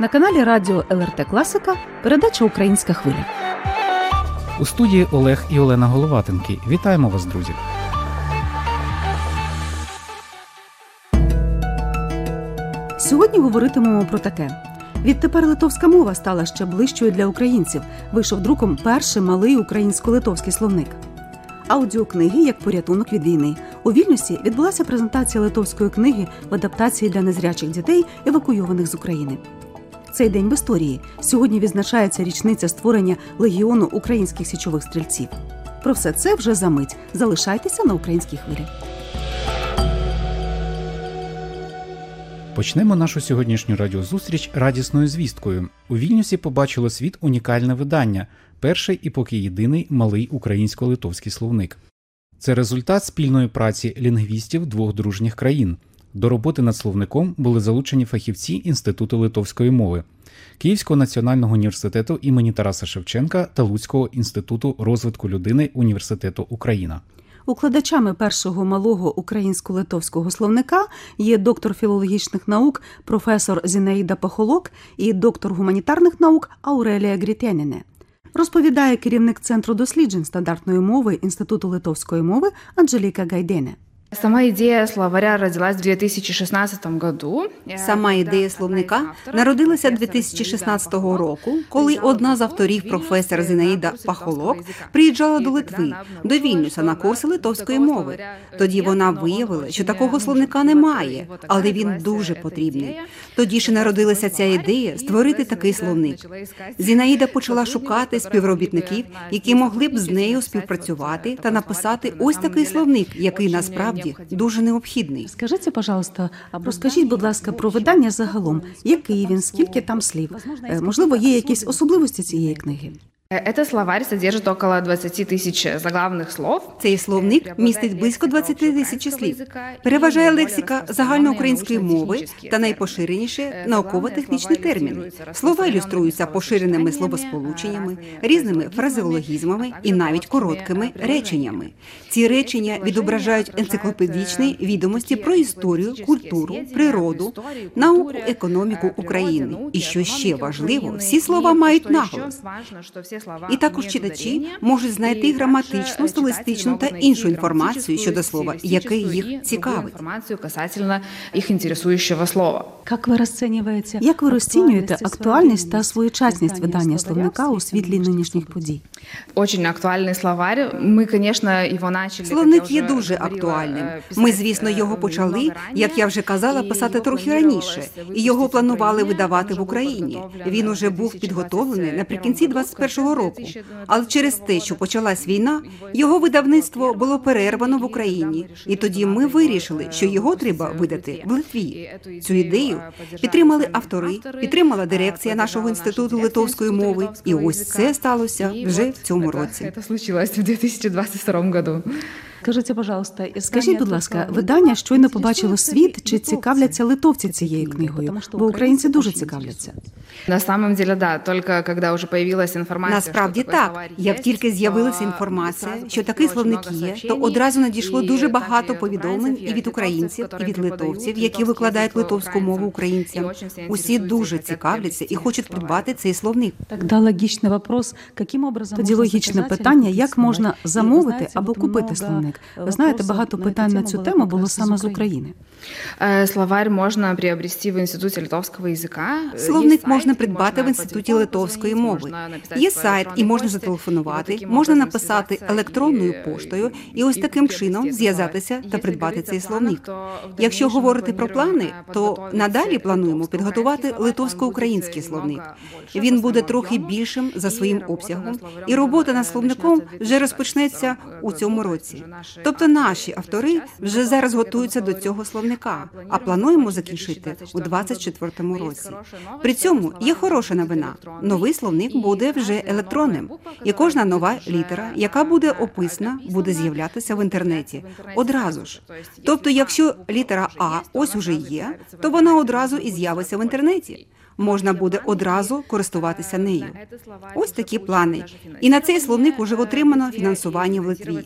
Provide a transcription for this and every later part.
На каналі Радіо ЛРТ Класика передача Українська хвиля. У студії Олег і Олена Головатенки. Вітаємо вас, друзі! Сьогодні говоритимемо про таке. Відтепер литовська мова стала ще ближчою для українців. Вийшов друком перший малий українсько-литовський словник. Аудіокниги як порятунок від війни. У Вільнюсі відбулася презентація литовської книги в адаптації для незрячих дітей, евакуйованих з України. Цей день в історії сьогодні відзначається річниця створення легіону українських січових стрільців. Про все це вже за мить. Залишайтеся на українській хвилі. Почнемо нашу сьогоднішню радіозустріч радісною звісткою. У Вільнюсі побачило світ унікальне видання, перший і поки єдиний малий українсько-литовський словник. Це результат спільної праці лінгвістів двох дружніх країн. До роботи над словником були залучені фахівці Інституту литовської мови, Київського національного університету імені Тараса Шевченка та Луцького інституту розвитку людини Університету Україна. Укладачами першого малого українсько-литовського словника є доктор філологічних наук професор Зінаїда Пахолок і доктор гуманітарних наук Аурелія Грітяніне. Розповідає керівник Центру досліджень стандартної мови Інституту литовської мови Анжеліка Гайдене. Сама ідея словаря родилась в 2016 году. Сама ідея словника народилася 2016 року, коли одна з авторів, професор Зінаїда Пахолок, приїжджала до Литви, до Вільнюса на курси литовської мови. Тоді вона виявила, що такого словника немає, але він дуже потрібний. Тоді ж народилася ця ідея створити такий словник. Зінаїда почала шукати співробітників, які могли б з нею співпрацювати та написати ось такий словник, який насправді дуже необхідний. Скажіть, пожалуйста, розкажіть, будь ласка, про видання загалом, який він, скільки там слів? Е, Можливо, є якісь особливості цієї книги? Этот словарь содержит около 20 тисяч заглавних слов. Цей словник містить близько 20 тисяч слів. Переважає лексика загальноукраїнської мови та найпоширеніше науково-технічні терміни. Слова ілюструються поширеними словосполученнями, різними фразеологізмами і навіть короткими реченнями. Ці речення відображають енциклопедичні відомості про історію, культуру, природу, науку, економіку України. І що ще важливо, всі слова мають наголос. І також читачі можуть знайти граматичну, стилістичну та іншу інформацію щодо слова, яке їх цікавить. Інформацію касательно їх інтересуючого слова. Як ви розцінюєте, як ви розцінюєте актуальність та своєчасність видання словника у світлі нинішніх подій? Очень актуальний словарь. Ми, звісно, його начали. Словник є дуже актуальним. Ми, звісно, його почали, як я вже казала, писати трохи раніше, і його планували видавати в Україні. Він уже був підготовлений наприкінці 21 року. Але через те, що почалась війна, його видавництво було перервано в Україні, і тоді ми вирішили, що його треба видати в Литві. Цю ідею підтримали автори, підтримала дирекція нашого інституту литовської мови, і ось це сталося вже в цьому році. Це случилось в 2022 году. Скажіть, пожалуйста, скажіть, будь ласка, видання щойно побачило світ, чи цікавляться литовці цією книгою? Бо українці дуже цікавляться. На самом деле, да, только когда уже появилась інформація. Насправді так. Як тільки з'явилася інформація, що такий словник є, то одразу надійшло дуже багато повідомлень і від українців, і від литовців, які викладають литовську мову українцям. Усі дуже цікавляться і хочуть придбати цей словник. Тогда логічний вопрос, яким образом тоді логічне питання, як можна замовити або купити словник? Ви знаєте, багато питань на цю тему було саме з України. Е, Словарь можна приобрести в інституті литовського язика. Словник можна придбати в інституті литовської мови. Є сайт, і можна зателефонувати, можна написати електронною поштою і ось таким чином зв'язатися та придбати цей словник. Якщо говорити про плани, то надалі плануємо підготувати литовсько-український словник. Він буде трохи більшим за своїм обсягом, і робота над словником вже розпочнеться у цьому році. Тобто наші автори вже зараз готуються до цього словника, а плануємо закінчити у 24-му році. При цьому є хороша новина. Новий словник буде вже електронним, і кожна нова літера, яка буде описана, буде з'являтися в інтернеті одразу ж. Тобто, якщо літера А ось уже є, то вона одразу і з'явиться в інтернеті. Можна буде одразу користуватися нею. Ось такі плани. І на цей словник уже отримано фінансування в Литві.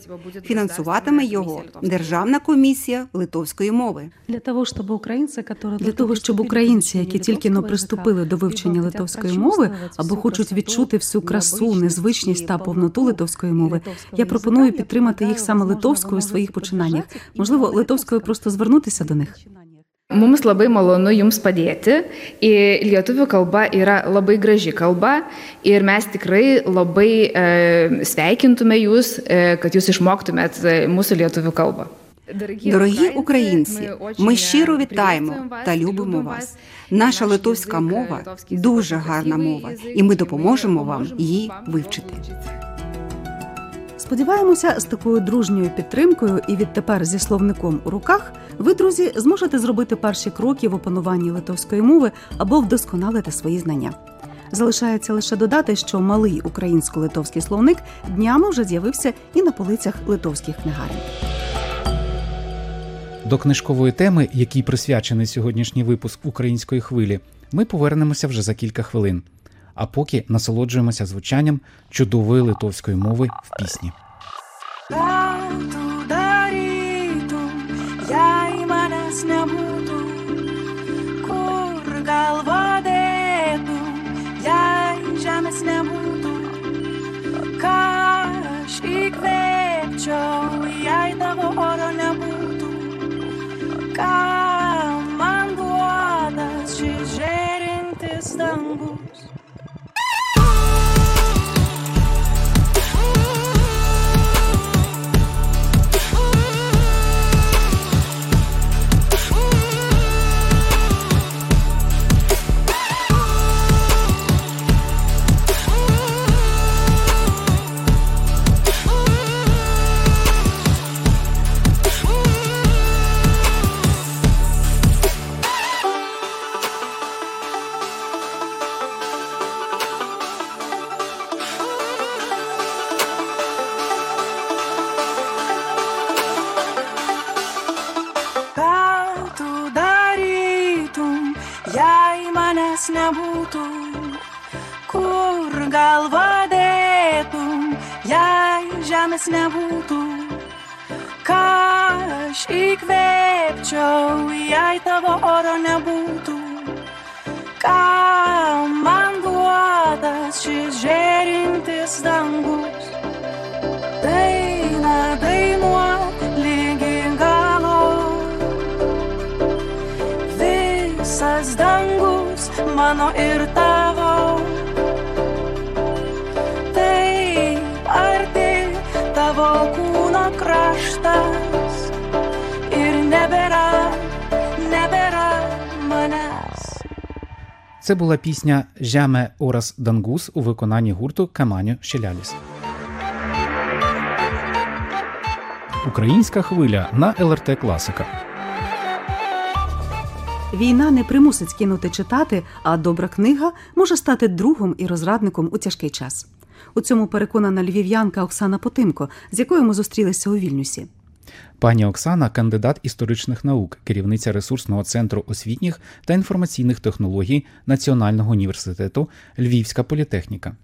Фінансуватиме його Державна комісія литовської мови. Для того, щоб українці, для того, щоб українці, які тільки но приступили до вивчення литовської мови, або хочуть відчути всю красу, незвичність та повноту литовської мови, я пропоную підтримати їх саме литовською у своїх починаннях. Можливо, литовською просто звернутися до них. Mums labai malonu Jums padėti. Ir lietuvių kalba yra labai graži kalba ir mes tikrai labai e, sveikintume Jūs, e, kad Jūs išmoktumėt e, mūsų lietuvių kalbą. Дорогі українці, ми щиро вітаємо та любимо вас. Наша литовська мова дуже гарна мова, і ми допоможемо вам її вивчити. Сподіваємося, з такою дружньою підтримкою і відтепер зі словником у руках ви, друзі, зможете зробити перші кроки в опануванні литовської мови або вдосконалити свої знання. Залишається лише додати, що малий українсько-литовський словник днями вже з'явився і на полицях литовських книгарень. До книжкової теми, якій присвячений сьогоднішній випуск української хвилі, ми повернемося вже за кілька хвилин. А поки насолоджуємося звучанням чудової литовської мови в пісні. Ką tu darytum, jei manęs nebūtų, kur galva dėtum, jei žemės nebūtų, ką aš įkvėpčiau, jei tavo oro nebūtų, ką man duoda šis žėrintis dangus. Aš įkvėpčiau, jei tavo oro nebūtų, ką man duotas šis žėrintis dangus. Daina dainuot lygi galo. Visas dangus mano ir tavo. Це була пісня Жяме Орас Дангус у виконанні гурту Каманю Шеляліс. Українська хвиля на ЛРТ Класика. Війна не примусить кинути читати, а добра книга може стати другом і розрадником у тяжкий час. У цьому переконана львів'янка Оксана Потимко, з якою ми зустрілися у Вільнюсі. Пані Оксана кандидат історичних наук, керівниця ресурсного центру освітніх та інформаційних технологій Національного університету Львівська політехніка.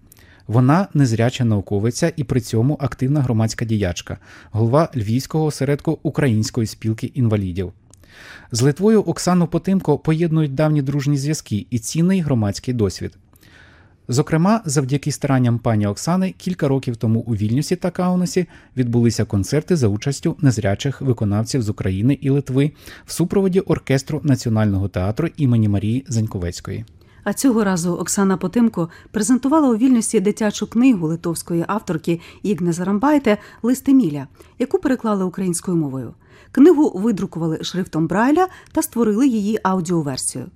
Вона незряча науковиця і при цьому активна громадська діячка, голова Львівського осередку Української спілки інвалідів. З Литвою Оксану Потимко поєднують давні дружні зв'язки і цінний громадський досвід. Зокрема, завдяки старанням пані Оксани, кілька років тому у Вільнюсі та Каунасі відбулися концерти за участю незрячих виконавців з України і Литви в супроводі оркестру Національного театру імені Марії Заньковецької. А цього разу Оксана Потимко презентувала у Вільнюсі дитячу книгу литовської авторки Ігне Зарамбайте Лист Еміля, яку переклали українською мовою. Книгу видрукували шрифтом Брайля та створили її аудіоверсію.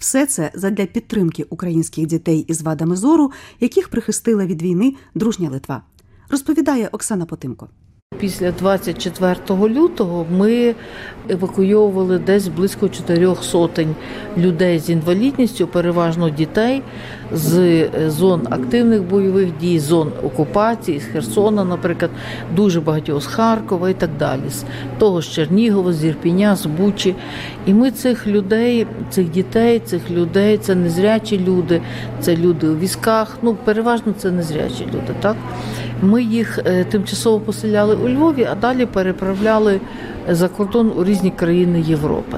Все це задля підтримки українських дітей із вадами зору, яких прихистила від війни дружня Литва. Розповідає Оксана Потимко. Після 24 лютого ми евакуйовували десь близько чотирьох сотень людей з інвалідністю, переважно дітей з е, зон активних бойових дій, зон окупації, з Херсона, наприклад, дуже багатьох з Харкова і так далі, з того з Чернігова, з Ірпіня, з Бучі. І ми цих людей, цих дітей, цих людей, це незрячі люди, це люди у візках. Ну, переважно це незрячі люди, так. Ми їх е, тимчасово поселяли у Львові, а далі переправляли за кордон у різні країни Європи.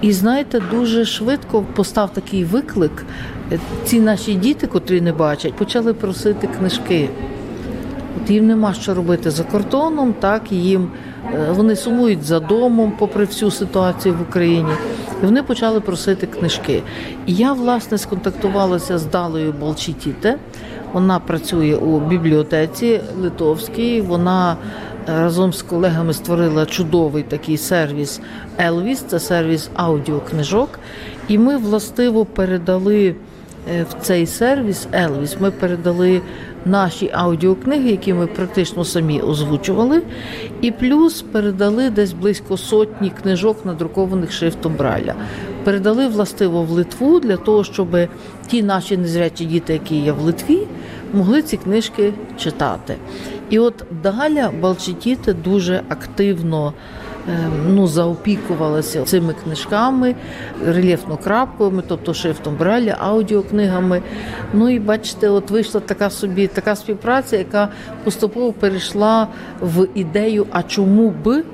І знаєте, дуже швидко постав такий виклик. Е, Ці наші діти, котрі не бачать, почали просити книжки. От їм нема що робити за кордоном, так їм вони сумують за домом, попри всю ситуацію в Україні. І вони почали просити книжки. І я, власне, сконтактувалася з Далою Болчитіте. Вона працює у бібліотеці Литовській. Вона е, разом з колегами створила чудовий такий сервіс Елвіс, це сервіс аудіокнижок. І ми властиво передали е, в цей сервіс Елвіс. Ми передали наші аудіокниги, які ми практично самі озвучували, і плюс передали десь близько сотні книжок, надрукованих шрифтом Брайля. Передали властиво в Литву для того, щоб ті наші незрячі діти, які є в Литві, могли ці книжки читати. І от Даля Балчетіти дуже активно ну, заопікувалася цими книжками, рельєфно-крапками, тобто шрифтом Брайля, аудіокнигами. Ну і бачите, от вийшла така собі така співпраця, яка поступово перейшла в ідею, а чому б е,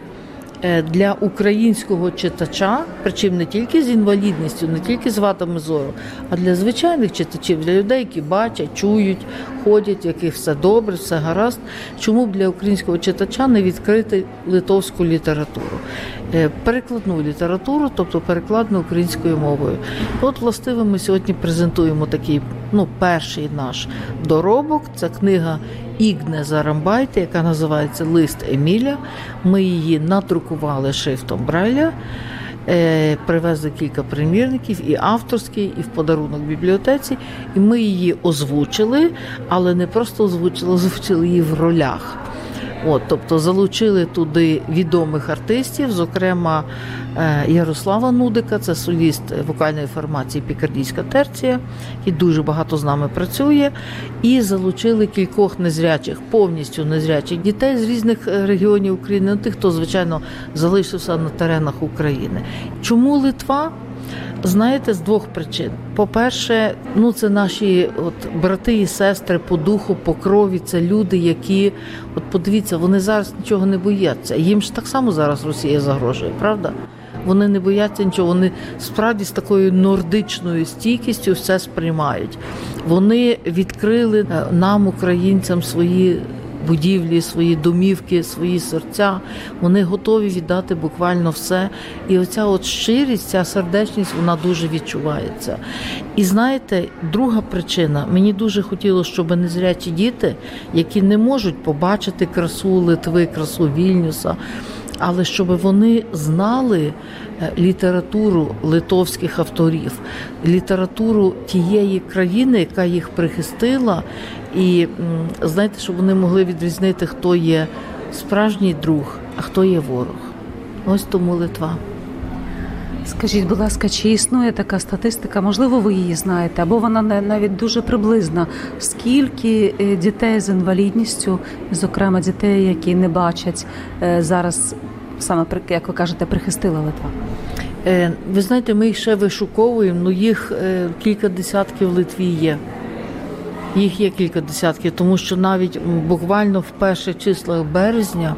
для українського читача, причому не тільки з інвалідністю, не тільки з вадами зору, а для звичайних читачів, для людей, які бачать, чують, ходять, яких все добре, все гаразд. Чому б для українського читача не відкрити литовську літературу? Е, Перекладну літературу, тобто перекладну українською мовою. От, властиво, ми сьогодні презентуємо такий ну, перший наш доробок. Це книга Ігне Зарамбайте, яка називається Лист Еміля. Ми її надрукували шрифтом Брайля. Е, Привезли кілька примірників, і авторський, і в подарунок бібліотеці. І ми її озвучили, але не просто озвучили, озвучили її в ролях. От, тобто залучили туди відомих артистів, зокрема е, Ярослава Нудика, це соліст вокальної формації Пікардійська терція, який дуже багато з нами працює. І залучили кількох незрячих, повністю незрячих дітей з різних е, регіонів України, ну, тих, хто, звичайно, залишився на теренах України. Чому Литва? Знаєте, з двох причин. По-перше, ну це наші от брати і сестри по духу, по крові. Це люди, які, от подивіться, вони зараз нічого не бояться. Їм ж так само зараз Росія загрожує, правда? Вони не бояться нічого. Вони справді з такою нордичною стійкістю все сприймають. Вони відкрили е, нам, українцям, свої будівлі, свої домівки, свої серця. Вони готові віддати буквально все. І оця от щирість, ця сердечність, вона дуже відчувається. І знаєте, друга причина, мені дуже хотілося, щоб незрячі діти, які не можуть побачити красу Литви, красу Вільнюса. Але щоб вони знали літературу литовських авторів, літературу тієї країни, яка їх прихистила, і знаєте, щоб вони могли відрізнити, хто є справжній друг, а хто є ворог. Ось тому Литва. Скажіть, будь ласка, чи існує така статистика? Можливо, ви її знаєте, або вона навіть дуже приблизна. Скільки е, дітей з інвалідністю, зокрема дітей, які не бачать, е, зараз саме як ви кажете, прихистила Литва? Е, Ви знаєте, ми їх ще вишуковуємо, ну їх е, кілька десятків в Литві є. Їх є кілька десятків, тому що навіть буквально в перших числах березня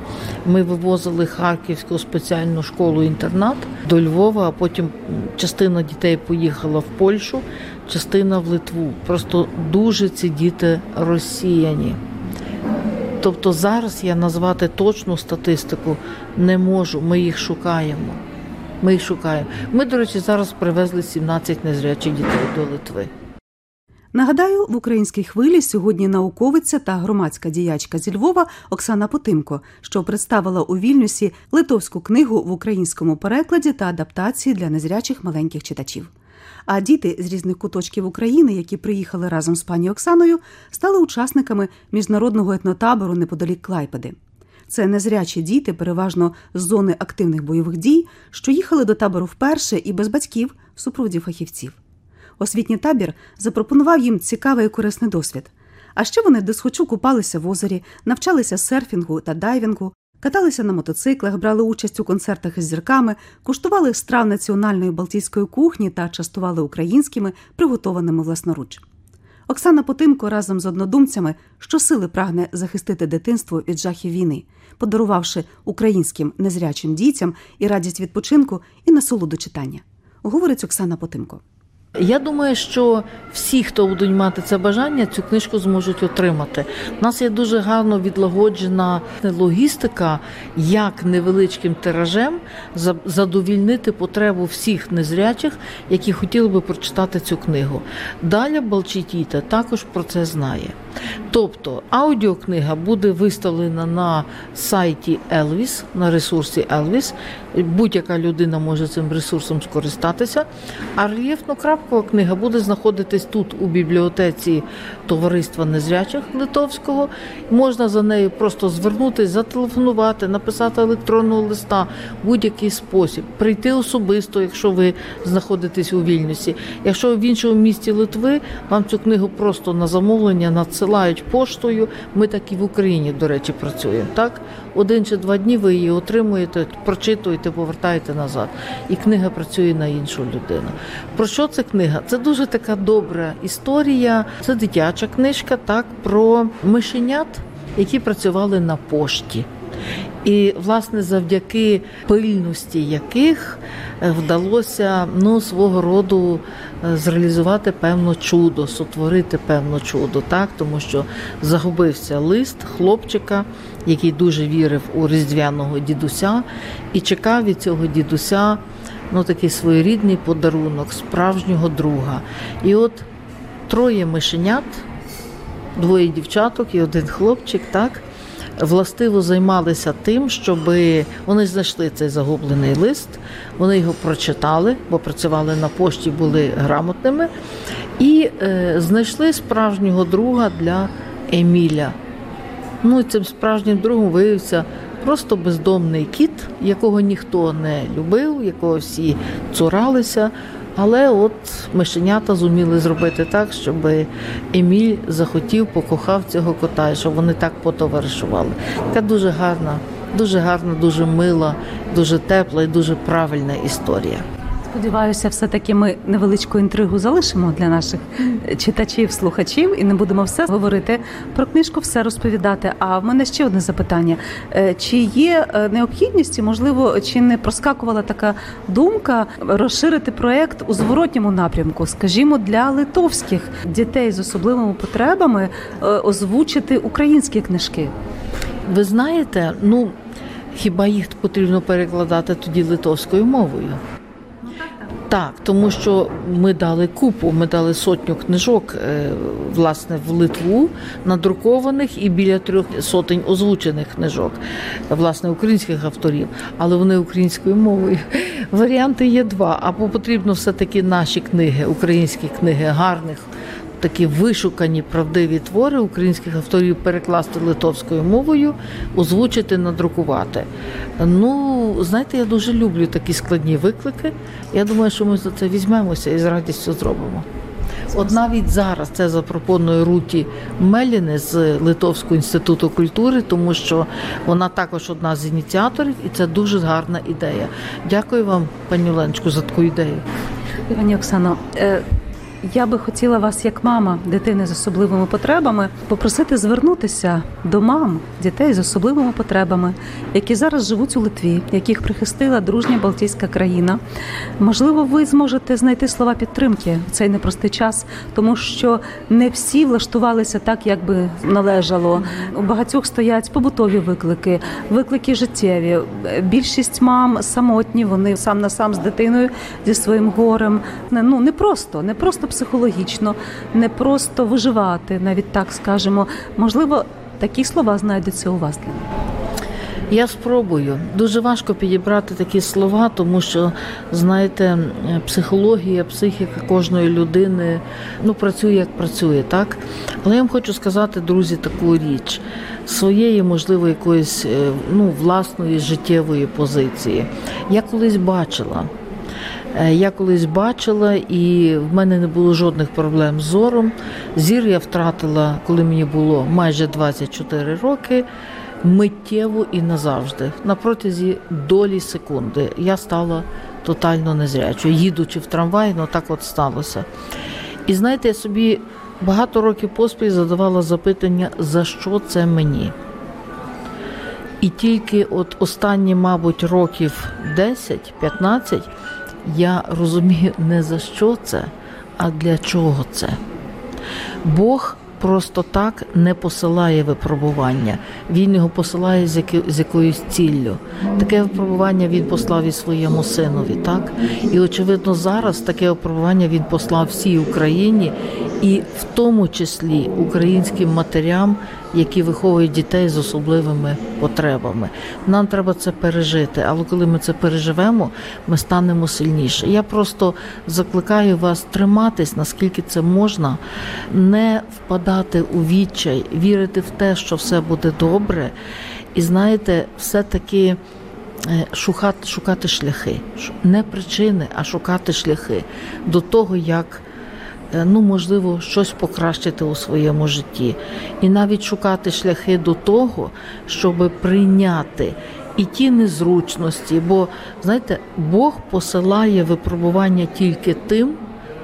ми вивозили Харківську спеціальну школу-інтернат до Львова, а потім частина дітей поїхала в Польщу, частина в Литву. Просто дуже ці діти розсіяні. Тобто зараз я назвати точну статистику не можу, ми їх шукаємо. Ми їх шукаємо. Ми, до речі, зараз привезли 17 незрячих дітей до Литви. Нагадаю, в українській хвилі сьогодні науковиця та громадська діячка зі Львова Оксана Потимко, що представила у Вільнюсі литовську книгу в українському перекладі та адаптації для незрячих маленьких читачів. А діти з різних куточків України, які приїхали разом з пані Оксаною, стали учасниками міжнародного етнотабору неподалік Клайпеди. Це незрячі діти, переважно з зони активних бойових дій, що їхали до табору вперше і без батьків в супроводі фахівців. Освітній табір запропонував їм цікавий і корисний досвід. А ще вони досхочу купалися в озері, навчалися серфінгу та дайвінгу, каталися на мотоциклах, брали участь у концертах із зірками, куштували страв національної балтійської кухні та частували українськими, приготованими власноруч. Оксана Потимко разом з однодумцями щосили прагне захистити дитинство від жахів війни, подарувавши українським незрячим дітям і радість відпочинку, і насолоду читання. Говорить Оксана Потимко. Я думаю, що всі, хто будуть мати це бажання, цю книжку зможуть отримати. У нас є дуже гарно відлагоджена логістика, як невеличким тиражем задовільнити потребу всіх незрячих, які хотіли би прочитати цю книгу. Далі Балчитіта також про це знає. Тобто аудіокнига буде виставлена на сайті Елвіс, на ресурсі Елвіс. Будь-яка людина може цим ресурсом скористатися. А рельєфно-крапкова книга буде знаходитись тут, у бібліотеці Товариства незрячих Литовського. Можна за нею просто звернутися, зателефонувати, написати електронного листа будь-який спосіб, прийти особисто, якщо ви знаходитесь у Вільнюсі. Якщо ви в іншому місті Литви, вам цю книгу просто на замовлення надсилають поштою. Ми так і в Україні, до речі, працюємо. Так, один чи два дні ви її отримуєте, прочитуєте, повертаєте назад. І книга працює на іншу людину. Про що це книга? Це дуже така добра історія. Це дитяча книжка, так про мишенят, які працювали на пошті. І, власне, завдяки пильності яких е, вдалося ну, свого роду е, зреалізувати певне чудо, сотворити певне чудо, так? тому що загубився лист хлопчика, який дуже вірив у різдвяного дідуся, і чекав від цього дідуся ну, такий своєрідний подарунок справжнього друга. І от троє мишенят, двоє дівчаток і один хлопчик, так властиво займалися тим, щоб вони знайшли цей загублений лист, вони його прочитали, бо працювали на пошті, були грамотними, і е, знайшли справжнього друга для Еміля. Ну і цим справжнім другом виявився просто бездомний кіт, якого ніхто не любив, якого всі цуралися. Але от мишенята зуміли зробити так, щоб Еміль захотів, покохав цього кота, і щоб вони так потоваришували. Така дуже гарна, дуже гарна, дуже мила, дуже тепла і дуже правильна історія. Сподіваюся, все-таки ми невеличку інтригу залишимо для наших читачів, слухачів і не будемо все говорити про книжку, все розповідати. А в мене ще одне запитання: Е, чи є е, необхідність, можливо, чи не проскакувала така думка розширити проект у зворотньому напрямку, скажімо, для литовських дітей з особливими потребами е, озвучити українські книжки? Ви знаєте, ну хіба їх потрібно перекладати тоді литовською мовою? Так, тому що ми дали купу, ми дали сотню книжок е, власне в Литву надрукованих і біля трьох сотень озвучених книжок, власне, українських авторів, але вони українською мовою. Варіанти є два. Або потрібно все-таки наші книги, українські книги гарних. Такі вишукані правдиві твори українських авторів перекласти литовською мовою, озвучити, надрукувати. Ну, знаєте, я дуже люблю такі складні виклики. Я думаю, що ми за це візьмемося і з радістю зробимо. От навіть зараз це запропонує Руті Меліни з Литовського інституту культури, тому що вона також одна з ініціаторів, і це дуже гарна ідея. Дякую вам, пані Оленочку, за таку ідею. Пані Оксано, е, я би хотіла вас, як мама дитини з особливими потребами, попросити звернутися до мам дітей з особливими потребами, які зараз живуть у Литві, яких прихистила дружня Балтійська країна. Можливо, ви зможете знайти слова підтримки в цей непростий час, тому що не всі влаштувалися так, як би належало. У багатьох стоять побутові виклики, виклики життєві. Більшість мам самотні, вони сам на сам з дитиною зі своїм горем. Ну не просто, не просто психологічно, не просто виживати, навіть так скажемо. Можливо, такі слова знайдуться у вас. Я спробую. Дуже важко підібрати такі слова, тому що, знаєте, психологія, психіка кожної людини ну, працює як працює, так? Але я вам хочу сказати, друзі, таку річ своєї, можливо, якоїсь е, ну, власної життєвої позиції. Я колись бачила. Е, Я колись бачила, і в мене не було жодних проблем з зором. Зір я втратила, коли мені було майже 24 роки. Миттєво і назавжди. На протязі долі секунди я стала тотально незрячою. Їдучи в трамвай, ну так от сталося. І знаєте, я собі багато років поспіль задавала запитання, за що це мені. І тільки от останні, мабуть, років 10-15 я розумію не за що це, а для чого це. Бог просто так не посилає випробування. Він його посилає з, яки, з якоюсь ціллю. Таке випробування він послав і своєму синові, так? І очевидно, зараз таке випробування він послав всій Україні, і в тому числі українським матерям, які виховують дітей з особливими потребами. Нам треба це пережити, але коли ми це переживемо, ми станемо сильніше. Я просто закликаю вас триматись, наскільки це можна, не впадати у відчай, вірити в те, що все буде добре, і знаєте, все-таки. е, Шукати, шукати шляхи, не причини, а шукати шляхи до того, як ну можливо щось покращити у своєму житті, і навіть шукати шляхи до того, щоб прийняти і ті незручності. Бо знаєте, Бог посилає випробування тільки тим,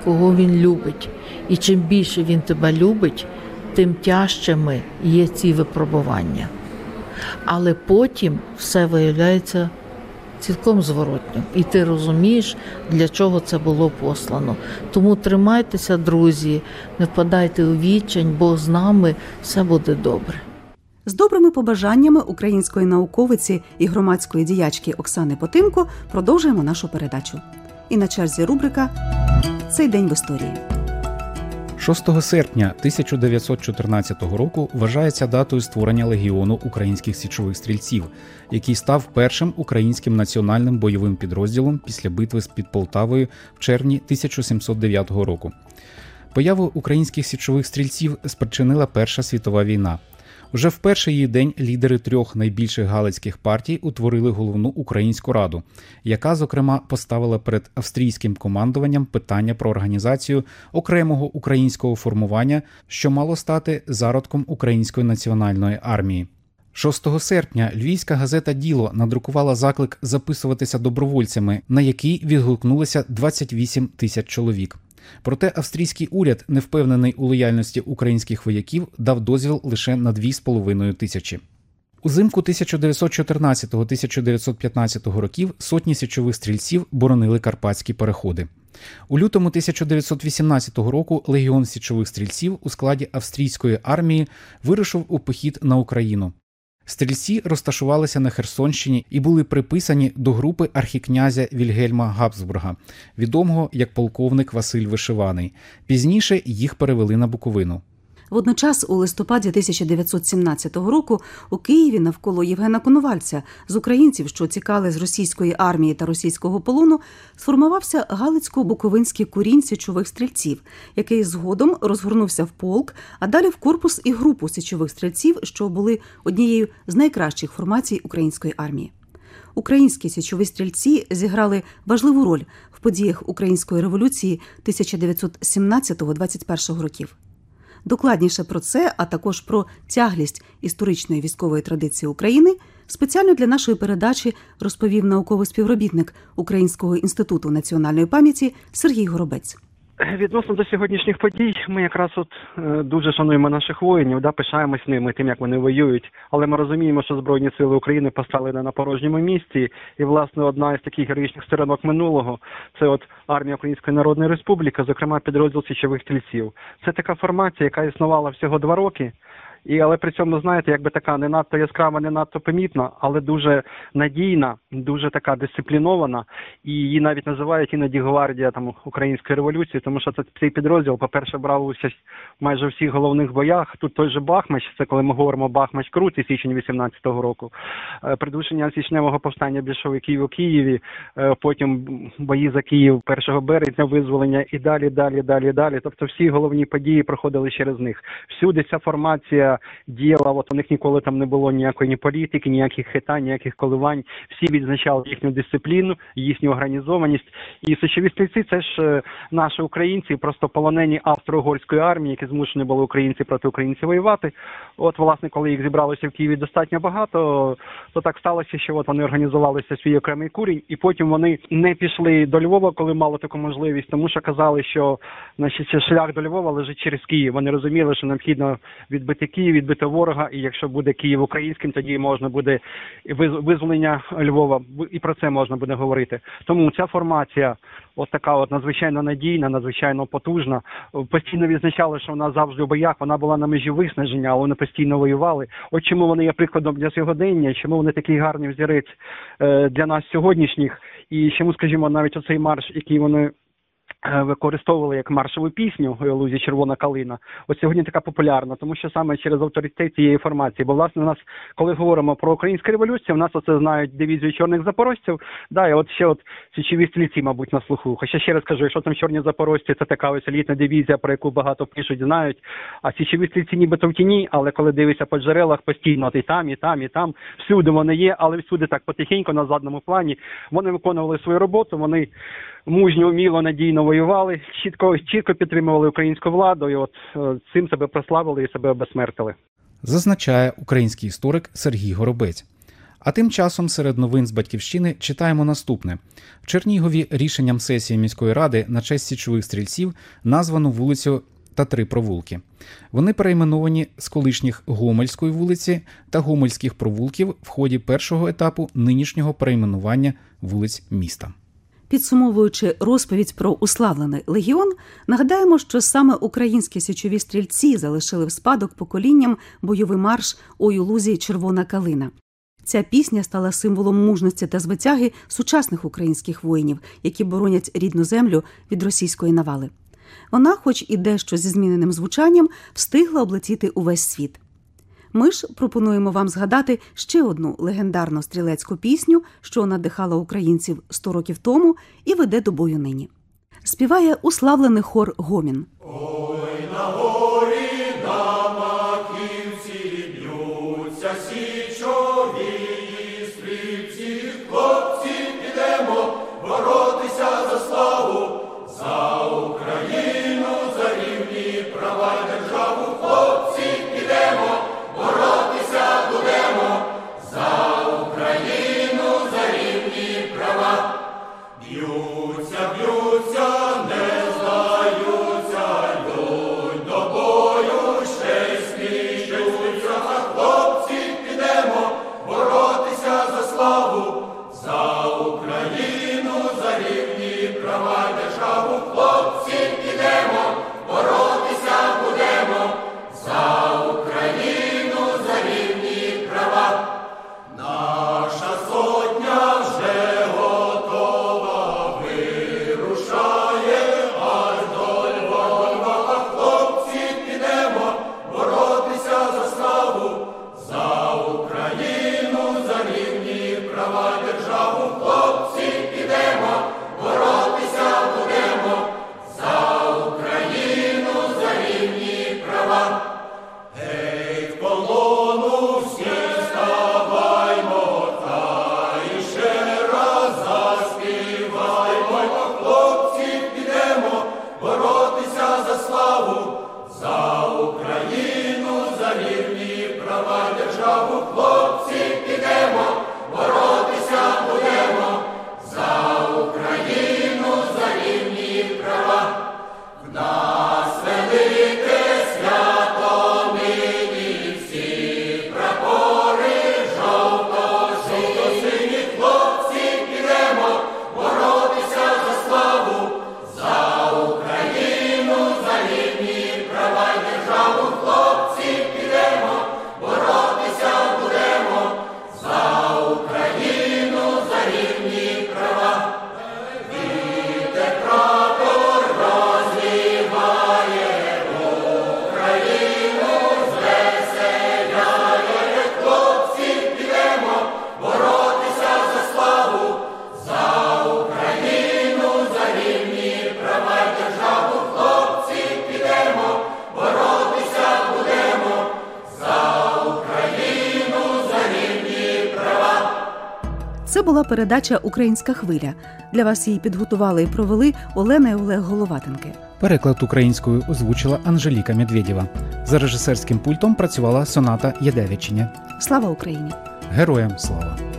кого він любить. І чим більше він тебе любить, тим тяжчими є ці випробування. Але потім все виявляється цілком зворотньо. І ти розумієш, для чого це було послано. Тому тримайтеся, друзі, не впадайте у відчань, бо з нами все буде добре. З добрими побажаннями української науковиці і громадської діячки Оксани Потимко продовжуємо нашу передачу. І на черзі рубрика Цей день в історії. 6 серпня 1914 року вважається датою створення легіону українських січових стрільців, який став першим українським національним бойовим підрозділом після битви з під Полтавою в червні 1709 року. Появу українських січових стрільців спричинила Перша світова війна. Уже в перший її день лідери трьох найбільших галицьких партій утворили головну українську раду, яка, зокрема, поставила перед австрійським командуванням питання про організацію окремого українського формування, що мало стати зародком української національної армії. 6 серпня львівська газета Діло надрукувала заклик записуватися добровольцями, на який відгукнулося 28 тисяч чоловік. Проте австрійський уряд, не впевнений у лояльності українських вояків, дав дозвіл лише на 2,5 тисячі. Узимку 1914-1915 років сотні січових стрільців боронили карпатські переходи. У лютому 1918 року легіон січових стрільців у складі австрійської армії вирушив у похід на Україну. Стрільці розташувалися на Херсонщині і були приписані до групи архікнязя Вільгельма Габсбурга, відомого як полковник Василь Вишиваний. Пізніше їх перевели на Буковину. Водночас, у листопаді 1917 року у Києві навколо Євгена Коновальця з українців, що тікали з російської армії та російського полону, сформувався Галицько-Буковинський курінь січових стрільців, який згодом розгорнувся в полк, а далі в корпус і групу січових стрільців, що були однією з найкращих формацій української армії. Українські січові стрільці зіграли важливу роль в подіях української революції 1917-21 років. Докладніше про це, а також про тяглість історичної військової традиції України, спеціально для нашої передачі розповів науковий співробітник Українського інституту національної пам'яті Сергій Горобець. Відносно до сьогоднішніх подій, ми якраз от е, дуже шануємо наших воїнів, да, пишаємось ними, тим як вони воюють. Але ми розуміємо, що Збройні сили України постали не на порожньому місці. І, власне, одна із таких героїчних сторінок минулого це от армія Української Народної Республіки, зокрема підрозділ січових стрільців. Це така формація, яка існувала всього два роки. І але при цьому знаєте, якби така не надто яскрава, не надто помітна, але дуже надійна, дуже така дисциплінована. І її навіть називають іноді гвардія там української революції, тому що це цей підрозділ, по-перше, брав участь майже у всіх головних боях. Тут той же Бахмач, це коли ми говоримо Бахмач Крути, січень 18-го року, е, придушення січневого повстання більшовиків у Києві, е, потім бої за Київ 1 березня, визволення і далі, далі, далі, далі. Тобто всі головні події проходили через них. Всюди ця формація діяла. От у них ніколи там не було ніякої ні політики, ніяких хитань, ніяких коливань. Всі відзначали їхню дисципліну, їхню організованість. І сечові стрільці це ж е, наші українці, просто полонені австро-угорської армії, які змушені були українці проти українців воювати. От, власне, коли їх зібралося в Києві достатньо багато, то так сталося, що от вони організувалися свій окремий курінь, і потім вони не пішли до Львова, коли мали таку можливість, тому що казали, що значить шлях до Львова лежить через Київ. Вони розуміли, що необхідно відбити Київ, відбити ворога, і якщо буде Київ українським, тоді можна буде визволення Львова, і про це можна буде говорити. Тому ця формація, от така от надзвичайно надійна, надзвичайно потужна. Постійно відзначали, що вона завжди у боях, вона була на межі виснаження, але вони постійно воювали. От чому вони є прикладом для сьогодення, чому вони такий гарний взірець е, для нас сьогоднішніх, і чому, скажімо, навіть оцей марш, який вони. Е, Використовували як маршову пісню лузі червона калина. От сьогодні така популярна, тому що саме через авторитет цієї інформації. Бо власне у нас, коли говоримо про українську революцію, у нас оце знають дивізію чорних запорожців. Да, і от ще от січові стрільці, мабуть, на слуху. Хоча ще раз кажу, якщо там чорні запорожці, це така ось елітна дивізія, про яку багато пишуть, знають. А січові стрільці нібито в тіні, але коли дивишся по джерелах, постійно от і там, і там, і там, всюди вони є, але всюди так потихеньку на задному плані. Вони виконували свою роботу, вони мужньо, вміло, надійно воювали, чітко, чітко підтримували українську владу, і от е, цим себе прославили і себе обесмертили. зазначає український історик Сергій Горобець. А тим часом серед новин з батьківщини читаємо наступне: в Чернігові рішенням сесії міської ради на честь січових стрільців названо вулицю та три провулки. Вони перейменовані з колишніх Гомельської вулиці та Гомельських провулків в ході першого етапу нинішнього перейменування вулиць міста. Підсумовуючи розповідь про уславлений легіон, нагадаємо, що саме українські січові стрільці залишили в спадок поколінням бойовий марш «Ой у лузі червона калина. Ця пісня стала символом мужності та звитяги сучасних українських воїнів, які боронять рідну землю від російської навали. Вона, хоч і дещо зі зміненим звучанням, встигла облетіти увесь світ. Ми ж пропонуємо вам згадати ще одну легендарну стрілецьку пісню, що надихала українців 100 років тому і веде до бою нині. Співає уславлений хор Гомін. Це була передача Українська хвиля. Для вас її підготували і провели Олена і Олег Головатенки. Переклад українською озвучила Анжеліка Медведєва. За режисерським пультом працювала Соната Ядевичиня. Слава Україні! Героям слава!